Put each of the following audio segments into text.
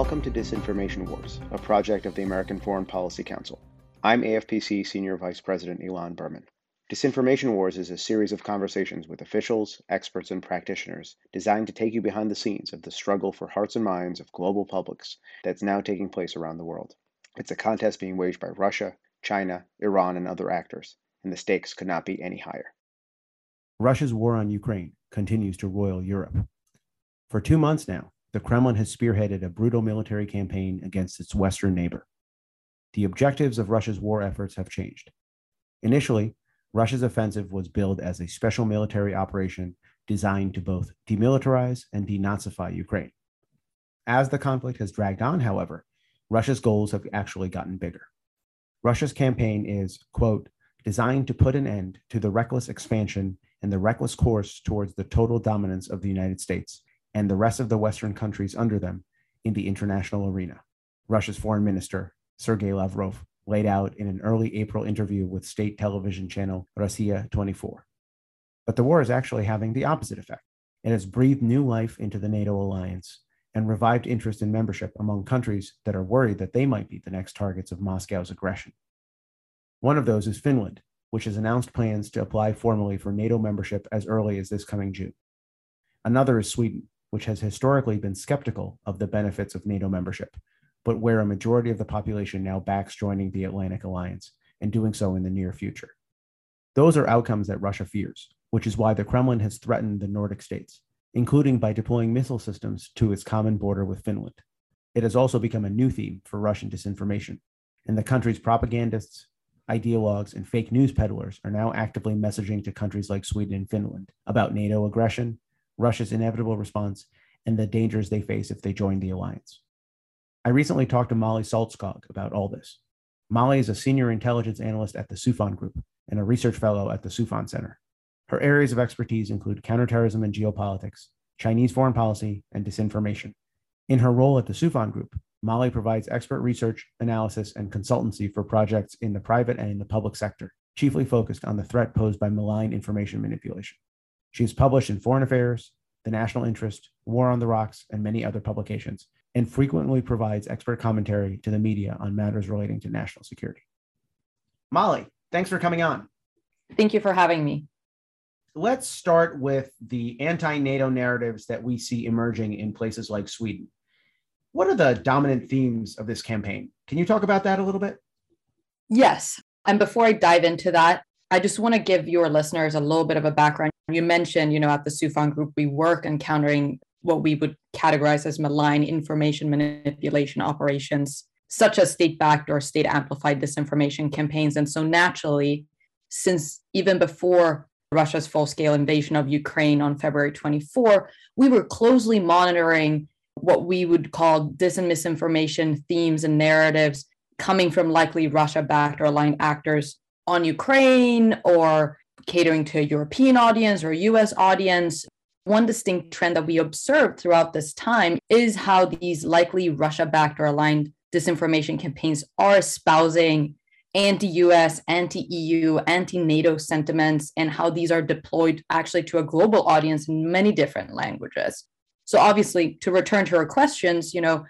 Welcome to Disinformation Wars, a project of the American Foreign Policy Council. I'm AFPC Senior Vice President Ilan Berman. Disinformation Wars is a series of conversations with officials, experts, and practitioners designed to take you behind the scenes of the struggle for hearts and minds of global publics that's now taking place around the world. It's a contest being waged by Russia, China, Iran, and other actors, and the stakes could not be any higher. Russia's war on Ukraine continues to roil Europe. For two months now, the Kremlin has spearheaded a brutal military campaign against its Western neighbor. The objectives of Russia's war efforts have changed. Initially, Russia's offensive was billed as a special military operation designed to both demilitarize and denazify Ukraine. As the conflict has dragged on, however, Russia's goals have actually gotten bigger. Russia's campaign is, quote, designed to put an end to the reckless expansion and the reckless course towards the total dominance of the United States and the rest of the Western countries under them in the international arena. Russia's foreign minister, Sergei Lavrov, laid out in an early April interview with state television channel Rossiya 24. But the war is actually having the opposite effect. It has breathed new life into the NATO alliance and revived interest in membership among countries that are worried that they might be the next targets of Moscow's aggression. One of those is Finland, which has announced plans to apply formally for NATO membership as early as this coming June. Another is Sweden, which has historically been skeptical of the benefits of NATO membership, but where a majority of the population now backs joining the Atlantic Alliance and doing so in the near future. Those are outcomes that Russia fears, which is why the Kremlin has threatened the Nordic states, including by deploying missile systems to its common border with Finland. It has also become a new theme for Russian disinformation, and the country's propagandists, ideologues, and fake news peddlers are now actively messaging to countries like Sweden and Finland about NATO aggression Russia's inevitable response, and the dangers they face if they join the alliance. I recently talked to Molly Saltskog about all this. Molly is a senior intelligence analyst at the Soufan Group and a research fellow at the Soufan Center. Her areas of expertise include counterterrorism and geopolitics, Chinese foreign policy, and disinformation. In her role at the Soufan Group, Molly provides expert research, analysis, and consultancy for projects in the private and in the public sector, chiefly focused on the threat posed by malign information manipulation. She has published in Foreign Affairs, The National Interest, War on the Rocks, and many other publications, and frequently provides expert commentary to the media on matters relating to national security. Molly, thanks for coming on. Thank you for having me. Let's start with the anti NATO narratives that we see emerging in places like Sweden. What are the dominant themes of this campaign? Can you talk about that a little bit? Yes. And before I dive into that, I just want to give your listeners a little bit of a background. You mentioned, you know, at the Soufan Group, we work encountering what we would categorize as malign information manipulation operations, such as state backed or state amplified disinformation campaigns. And so, naturally, since even before Russia's full scale invasion of Ukraine on February 24, we were closely monitoring what we would call dis and misinformation themes and narratives coming from likely Russia backed or aligned actors on Ukraine or catering to a European audience or US audience. One distinct trend that we observed throughout this time is how these likely Russia backed or aligned disinformation campaigns are espousing anti US, anti EU, anti NATO sentiments, and how these are deployed actually to a global audience in many different languages. So, obviously, to return to our questions, you know,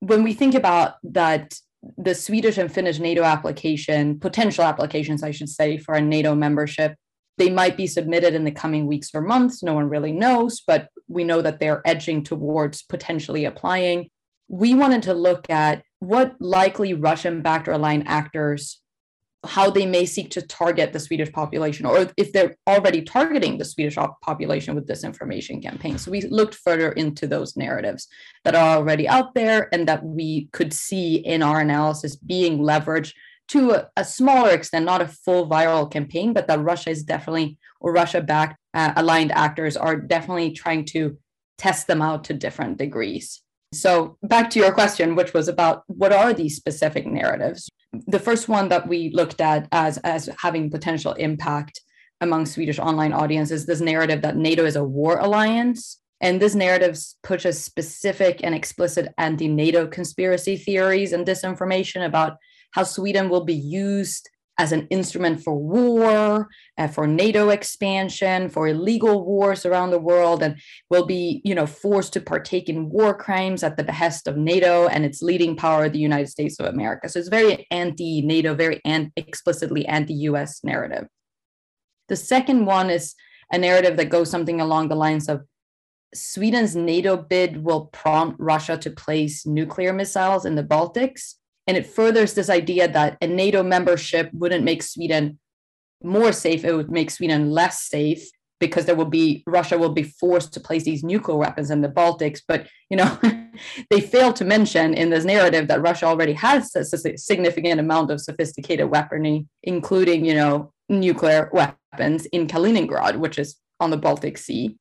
when we think about that the Swedish and Finnish NATO application, potential applications, I should say, for a NATO membership, they might be submitted in the coming weeks or months. No one really knows, but we know that they're edging towards potentially applying. We wanted to look at what likely Russian backed or aligned actors how they may seek to target the Swedish population, or if they're already targeting the Swedish population with disinformation campaigns. So we looked further into those narratives that are already out there and that we could see in our analysis being leveraged to a, a smaller extent, not a full viral campaign, but that Russia is definitely, or Russia backed uh, aligned actors are definitely trying to test them out to different degrees. So back to your question, which was about what are these specific narratives? The first one that we looked at as, as having potential impact among Swedish online audiences, is this narrative that NATO is a war alliance. And this narrative pushes specific and explicit anti NATO conspiracy theories and disinformation about how Sweden will be used as an instrument for war, uh, for NATO expansion, for illegal wars around the world, and will be, you know, forced to partake in war crimes at the behest of NATO and its leading power, the United States of America. So it's very anti-NATO, very an- explicitly anti-US narrative. The second one is a narrative that goes something along the lines of Sweden's NATO bid will prompt Russia to place nuclear missiles in the Baltics and it furthers this idea that a NATO membership wouldn't make Sweden more safe, it would make Sweden less safe because there will be Russia will be forced to place these nuclear weapons in the Baltics. But you know, they fail to mention in this narrative that Russia already has a significant amount of sophisticated weaponry, including you know nuclear weapons in Kaliningrad, which is on the Baltic Sea.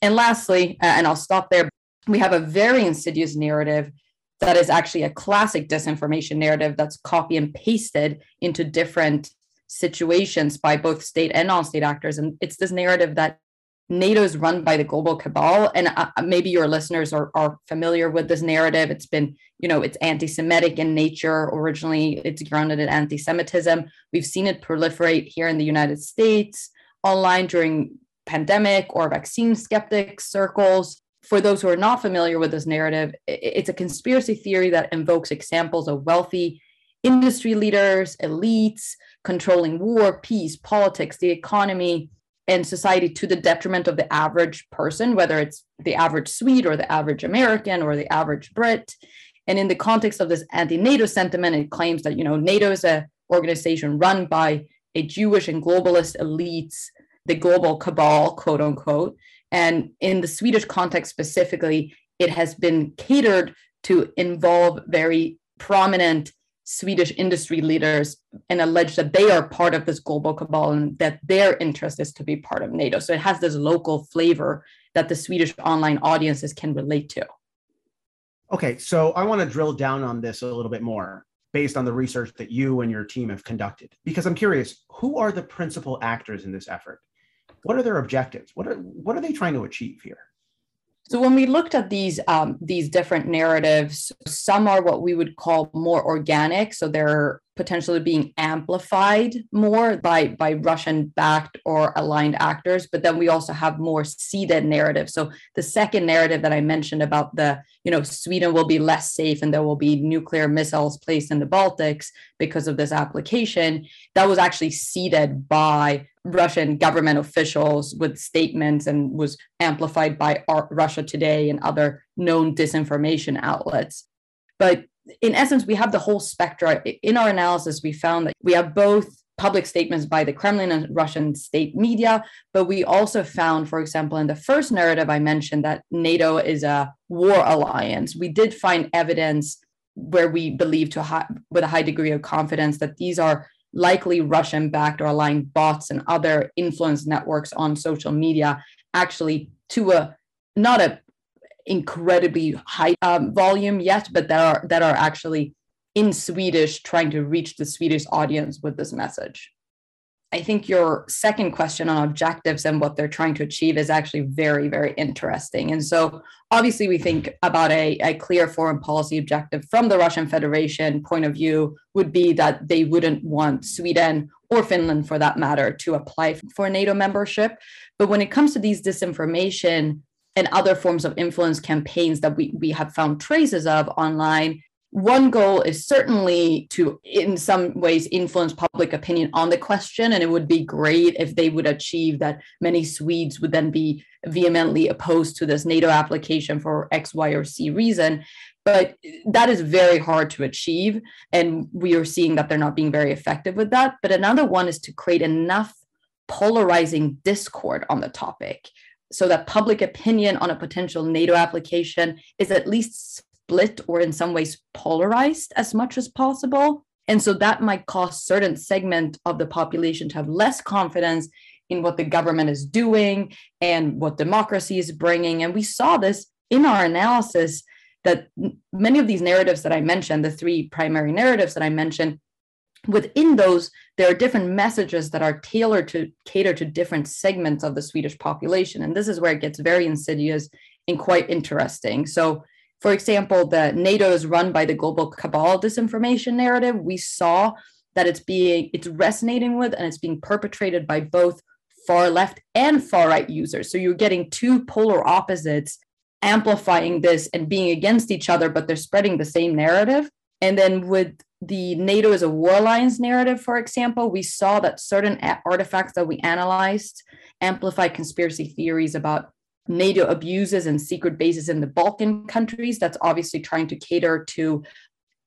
And lastly, uh, and I'll stop there. We have a very insidious narrative that is actually a classic disinformation narrative that's copy and pasted into different situations by both state and non-state actors. And it's this narrative that nato is run by the global cabal. And uh, maybe your listeners are, are familiar with this narrative. It's been you know it's anti-semitic in nature. Originally it's grounded in anti-semitism. We've seen it proliferate here in the united states online during pandemic or vaccine skeptic circles for those who are not familiar with this narrative, it's a conspiracy theory that invokes examples of wealthy industry leaders, elites, controlling war, peace, politics, the economy, and society to the detriment of the average person, whether it's the average Swede or the average American or the average Brit. And in the context of this anti-NATO sentiment, it claims that you know NATO is a organization run by a Jewish and globalist elites, the global cabal, quote unquote, and in the Swedish context specifically, it has been catered to involve very prominent Swedish industry leaders and allege that they are part of this global cabal and that their interest is to be part of NATO. So it has this local flavor that the Swedish online audiences can relate to. Okay, so I want to drill down on this a little bit more based on the research that you and your team have conducted, because I'm curious who are the principal actors in this effort? What are their objectives? What are what are they trying to achieve here? So when we looked at these um, these different narratives, some are what we would call more organic. So they're potentially being amplified more by by Russian backed or aligned actors. But then we also have more seeded narratives. So the second narrative that I mentioned about the you know Sweden will be less safe and there will be nuclear missiles placed in the Baltics because of this application, that was actually seeded by Russian government officials with statements and was amplified by Russia Today and other known disinformation outlets. But in essence, we have the whole spectrum. In our analysis, we found that we have both public statements by the Kremlin and Russian state media, but we also found, for example, in the first narrative I mentioned that NATO is a war alliance. We did find evidence where we believe to high, with a high degree of confidence that these are likely Russian backed or aligned bots and other influence networks on social media actually to a not a incredibly high um, volume yet but that are that are actually in swedish trying to reach the swedish audience with this message I think your second question on objectives and what they're trying to achieve is actually very, very interesting. And so, obviously, we think about a, a clear foreign policy objective from the Russian Federation point of view would be that they wouldn't want Sweden or Finland, for that matter, to apply for NATO membership. But when it comes to these disinformation and other forms of influence campaigns that we, we have found traces of online, one goal is certainly to, in some ways, influence public opinion on the question. And it would be great if they would achieve that many Swedes would then be vehemently opposed to this NATO application for X, Y, or c reason. But that is very hard to achieve. And we are seeing that they're not being very effective with that. But another one is to create enough polarizing discord on the topic so that public opinion on a potential NATO application is at least split or in some ways polarized as much as possible. And so that might cause certain segment of the population to have less confidence in what the government is doing and what democracy is bringing. And we saw this in our analysis that many of these narratives that I mentioned, the three primary narratives that I mentioned, within those, there are different messages that are tailored to cater to different segments of the Swedish population. And this is where it gets very insidious and quite interesting. So for example, the NATO is run by the global cabal disinformation narrative. We saw that it's being it's resonating with and it's being perpetrated by both far left and far right users. So you're getting two polar opposites amplifying this and being against each other, but they're spreading the same narrative. And then with the NATO as a war alliance narrative, for example, we saw that certain artifacts that we analyzed amplify conspiracy theories about NATO abuses and secret bases in the Balkan countries. That's obviously trying to cater to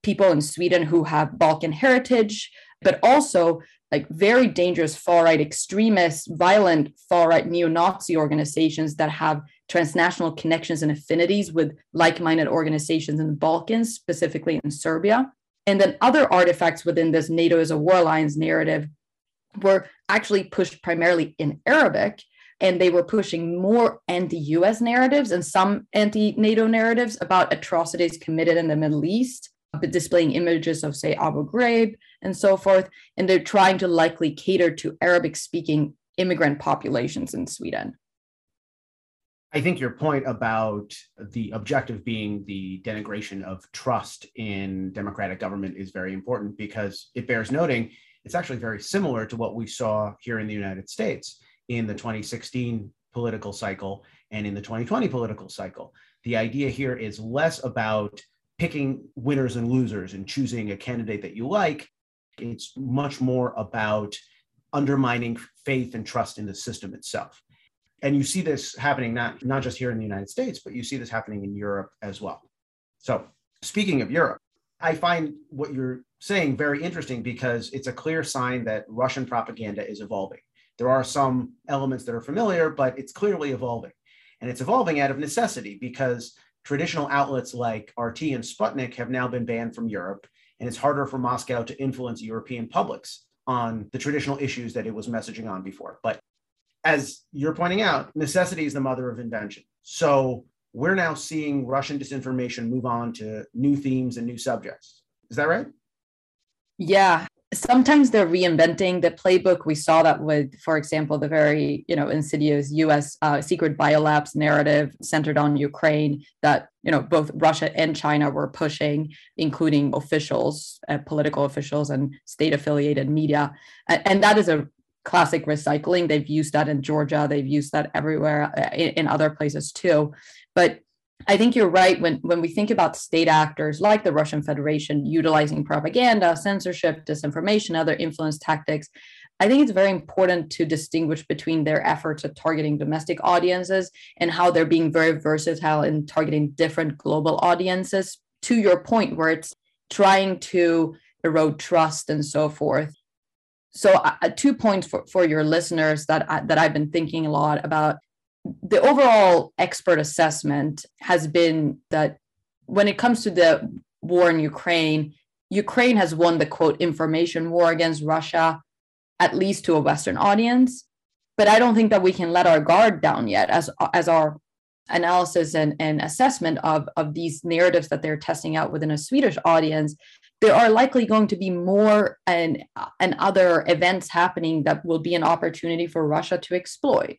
people in Sweden who have Balkan heritage, but also like very dangerous far right extremists, violent far right neo Nazi organizations that have transnational connections and affinities with like minded organizations in the Balkans, specifically in Serbia. And then other artifacts within this NATO as a war alliance narrative were actually pushed primarily in Arabic. And they were pushing more anti US narratives and some anti NATO narratives about atrocities committed in the Middle East, but displaying images of, say, Abu Ghraib and so forth. And they're trying to likely cater to Arabic speaking immigrant populations in Sweden. I think your point about the objective being the denigration of trust in democratic government is very important because it bears noting it's actually very similar to what we saw here in the United States in the 2016 political cycle and in the 2020 political cycle. The idea here is less about picking winners and losers and choosing a candidate that you like. It's much more about undermining faith and trust in the system itself and you see this happening not not just here in the United States, but you see this happening in Europe as well. So, speaking of Europe, I find what you're saying very interesting because it's a clear sign that Russian propaganda is evolving. There are some elements that are familiar, but it's clearly evolving. And it's evolving out of necessity because traditional outlets like RT and Sputnik have now been banned from Europe, and it's harder for Moscow to influence European publics on the traditional issues that it was messaging on before. But as you're pointing out, necessity is the mother of invention. So we're now seeing Russian disinformation move on to new themes and new subjects. Is that right? Yeah. Sometimes they're reinventing the playbook. We saw that with, for example, the very you know insidious U.S. Uh, secret biolabs narrative centered on Ukraine that you know both Russia and China were pushing, including officials, uh, political officials, and state-affiliated media, and, and that is a classic recycling. They've used that in Georgia. They've used that everywhere uh, in, in other places too. But I think you're right when when we think about state actors like the Russian Federation utilizing propaganda, censorship, disinformation, other influence tactics. I think it's very important to distinguish between their efforts at targeting domestic audiences and how they're being very versatile in targeting different global audiences. To your point, where it's trying to erode trust and so forth so uh, two points for, for your listeners that I, that I've been thinking a lot about. The overall expert assessment has been that when it comes to the war in Ukraine, Ukraine has won the quote information war against Russia, at least to a Western audience. But I don't think that we can let our guard down yet as as our analysis and, and assessment of, of these narratives that they're testing out within a Swedish audience there are likely going to be more and and other events happening that will be an opportunity for Russia to exploit.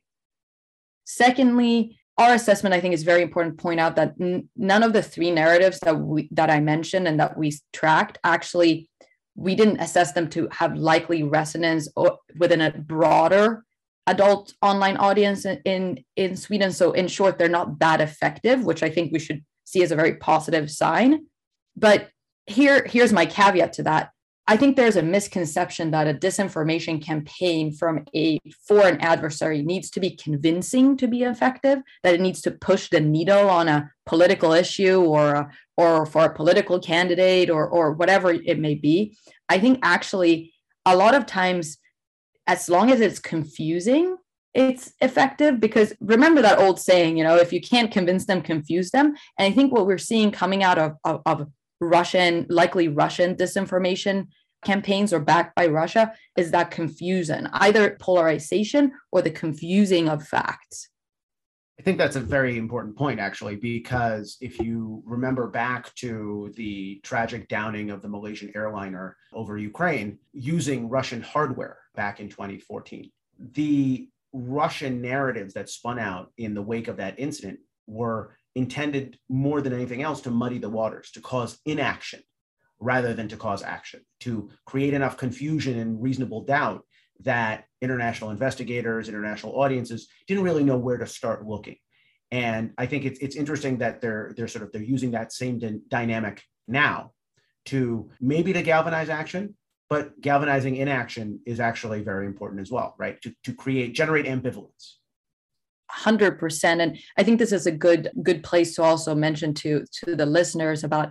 Secondly, our assessment I think is very important to point out that n- none of the three narratives that we that I mentioned and that we tracked actually we didn't assess them to have likely resonance within a broader adult online audience in in Sweden. So in short they're not that effective which I think we should see as a very positive sign. But here here's my caveat to that i think there's a misconception that a disinformation campaign from a foreign adversary needs to be convincing to be effective that it needs to push the needle on a political issue or or for a political candidate or or whatever it may be. I think actually a lot of times as long as it's confusing it's effective because remember that old saying you know if you can't convince them confuse them. And i think what we're seeing coming out of, of, of Russian, likely Russian disinformation campaigns or backed by Russia is that confusion, either polarization or the confusing of facts. I think that's a very important point, actually, because if you remember back to the tragic downing of the Malaysian airliner over Ukraine using Russian hardware back in 2014, the Russian narratives that spun out in the wake of that incident were intended more than anything else to muddy the waters, to cause inaction. rather than to cause action, to create enough confusion and reasonable doubt that international investigators, international audiences didn't really know where to start looking. And I think it's, it's interesting that they're they're sort of they're using that same d- dynamic now to maybe to galvanize action, but galvanizing inaction is actually very important as well, right? To, to create generate ambivalence. 100% and i think this is a good good place to also mention to to the listeners about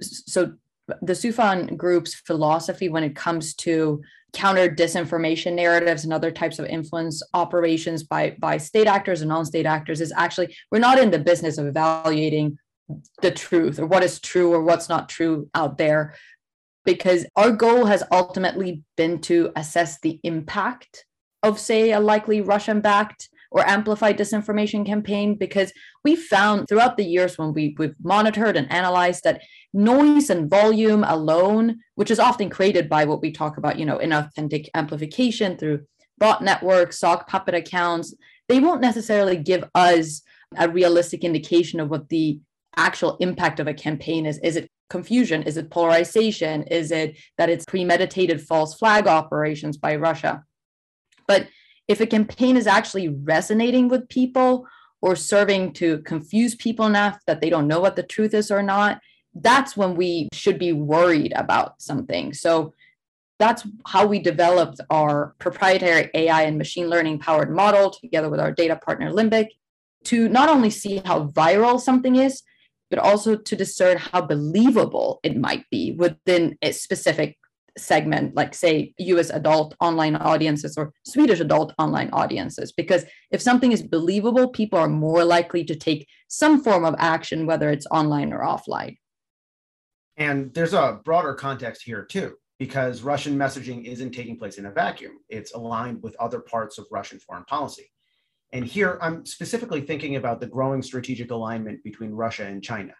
so the Soufan group's philosophy when it comes to counter disinformation narratives and other types of influence operations by by state actors and non-state actors is actually we're not in the business of evaluating the truth or what is true or what's not true out there because our goal has ultimately been to assess the impact of say a likely russian backed or amplified disinformation campaign because we found throughout the years when we, we've monitored and analyzed that noise and volume alone, which is often created by what we talk about, you know, inauthentic amplification through bot networks, sock puppet accounts, they won't necessarily give us a realistic indication of what the actual impact of a campaign is. Is it confusion? Is it polarization? Is it that it's premeditated false flag operations by Russia? But if a campaign is actually resonating with people or serving to confuse people enough that they don't know what the truth is or not, that's when we should be worried about something. So that's how we developed our proprietary AI and machine learning powered model together with our data partner Limbik to not only see how viral something is, but also to discern how believable it might be within a specific segment, like say US adult online audiences or Swedish adult online audiences. Because if something is believable, people are more likely to take some form of action, whether it's online or offline. And there's a broader context here too, because Russian messaging isn't taking place in a vacuum. It's aligned with other parts of Russian foreign policy. And here I'm specifically thinking about the growing strategic alignment between Russia and China.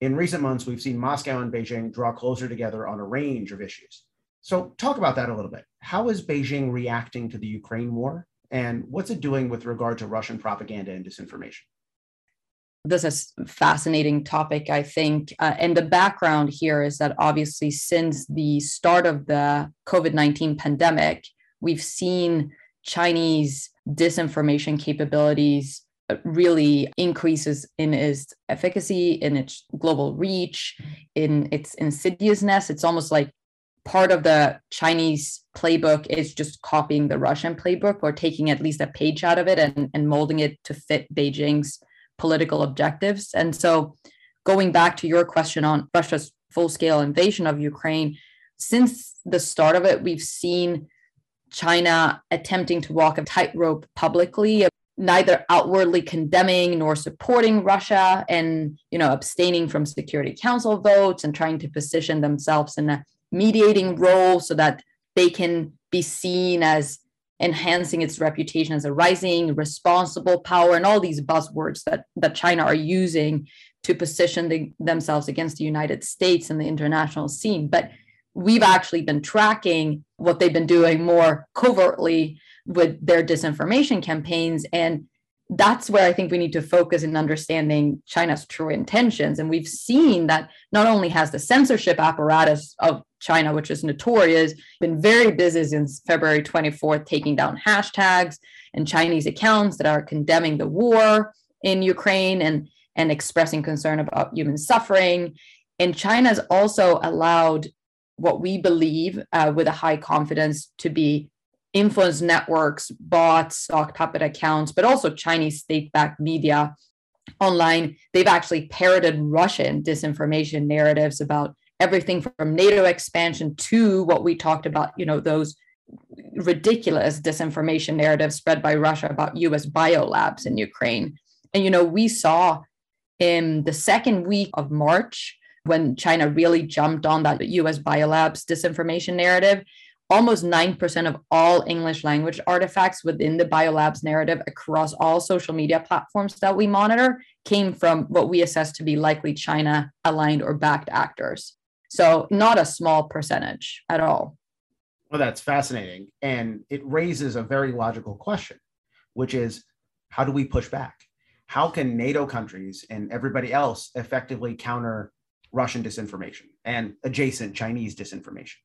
In recent months, we've seen Moscow and Beijing draw closer together on a range of issues. So, talk about that a little bit. How is Beijing reacting to the Ukraine war? And what's it doing with regard to Russian propaganda and disinformation? this is a fascinating topic i think uh, and the background here is that obviously since the start of the covid-19 pandemic we've seen chinese disinformation capabilities uh, really increases in its efficacy in its global reach in its insidiousness it's almost like part of the chinese playbook is just copying the russian playbook or taking at least a page out of it and, and molding it to fit beijing's political objectives. And so, going back to your question on Russia's full scale invasion of Ukraine, since the start of it, we've seen China attempting to walk a tightrope publicly, neither outwardly condemning nor supporting Russia and you know abstaining from security council votes and trying to position themselves in a mediating role so that they can be seen as enhancing its reputation as a rising, responsible power, and all these buzzwords that, that China are using to position the, themselves against the United States and the international scene. But we've actually been tracking what they've been doing more covertly with their disinformation campaigns. And that's where I think we need to focus in understanding China's true intentions. And we've seen that not only has the censorship apparatus of China, which is notorious, been very busy since February 24th, taking down hashtags and Chinese accounts that are condemning the war in Ukraine and, and expressing concern about human suffering. And China's also allowed what we believe uh, with a high confidence to be influence networks, bots, sock puppet accounts, but also Chinese state-backed media online. They've actually parroted Russian disinformation narratives about everything from NATO expansion to what we talked about, you know, those ridiculous disinformation narratives spread by Russia about US biolabs in Ukraine. And, you know, we saw in the second week of March, when China really jumped on that US biolabs disinformation narrative, almost 9% of all English language artifacts within the biolabs narrative across all social media platforms that we monitor came from what we assess to be likely China aligned or backed actors. So, not a small percentage at all. Well, that's fascinating. And it raises a very logical question, which is how do we push back? How can NATO countries and everybody else effectively counter Russian disinformation and adjacent Chinese disinformation.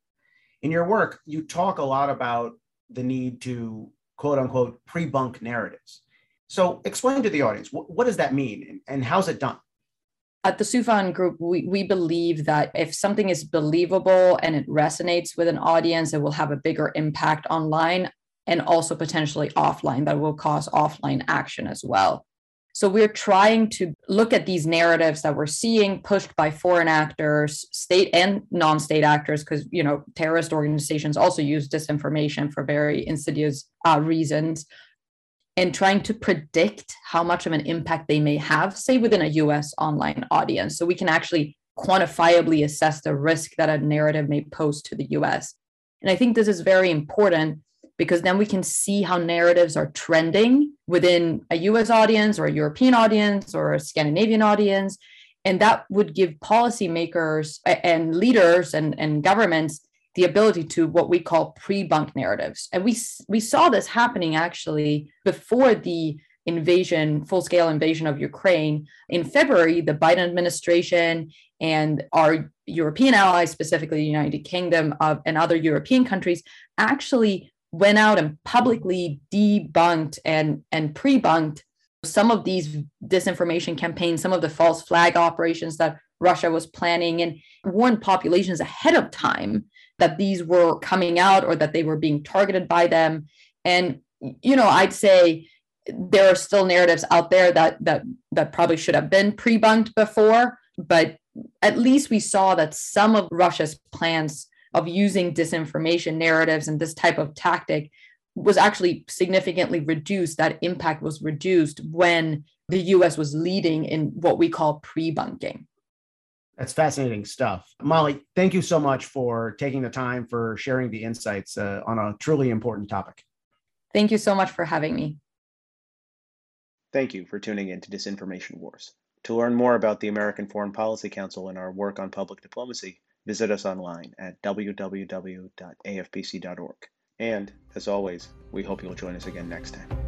In your work, you talk a lot about the need to quote unquote pre-bunk narratives. So explain to the audience what, what does that mean and, and how's it done? At the Soufan Group, we, we believe that if something is believable and it resonates with an audience, it will have a bigger impact online and also potentially offline that will cause offline action as well. So we're trying to look at these narratives that we're seeing pushed by foreign actors, state and non-state actors, because you know terrorist organizations also use disinformation for very insidious uh, reasons, and trying to predict how much of an impact they may have, say within a U.S. online audience, so we can actually quantifiably assess the risk that a narrative may pose to the U.S. And I think this is very important because then we can see how narratives are trending within a US audience or a European audience or a Scandinavian audience. And that would give policymakers and leaders and, and governments the ability to what we call pre-bunk narratives. And we, we saw this happening actually before the invasion, full scale invasion of Ukraine. In February, the Biden administration and our European allies, specifically the United Kingdom of, and other European countries, actually went out and publicly debunked and, and pre-bunked some of these disinformation campaigns, some of the false flag operations that Russia was planning, and warned populations ahead of time that these were coming out or that they were being targeted by them. And you know, I'd say there are still narratives out there that that that probably should have been pre-bunked before, but at least we saw that some of Russia's plans of using disinformation narratives and this type of tactic was actually significantly reduced. That impact was reduced when the US was leading in what we call pre bunking. That's fascinating stuff. Molly, thank you so much for taking the time for sharing the insights uh, on a truly important topic. Thank you so much for having me. Thank you for tuning in to Disinformation Wars. To learn more about the American Foreign Policy Council and our work on public diplomacy, visit us online at www.afpc.org. And, as always, we hope you'll join us again next time.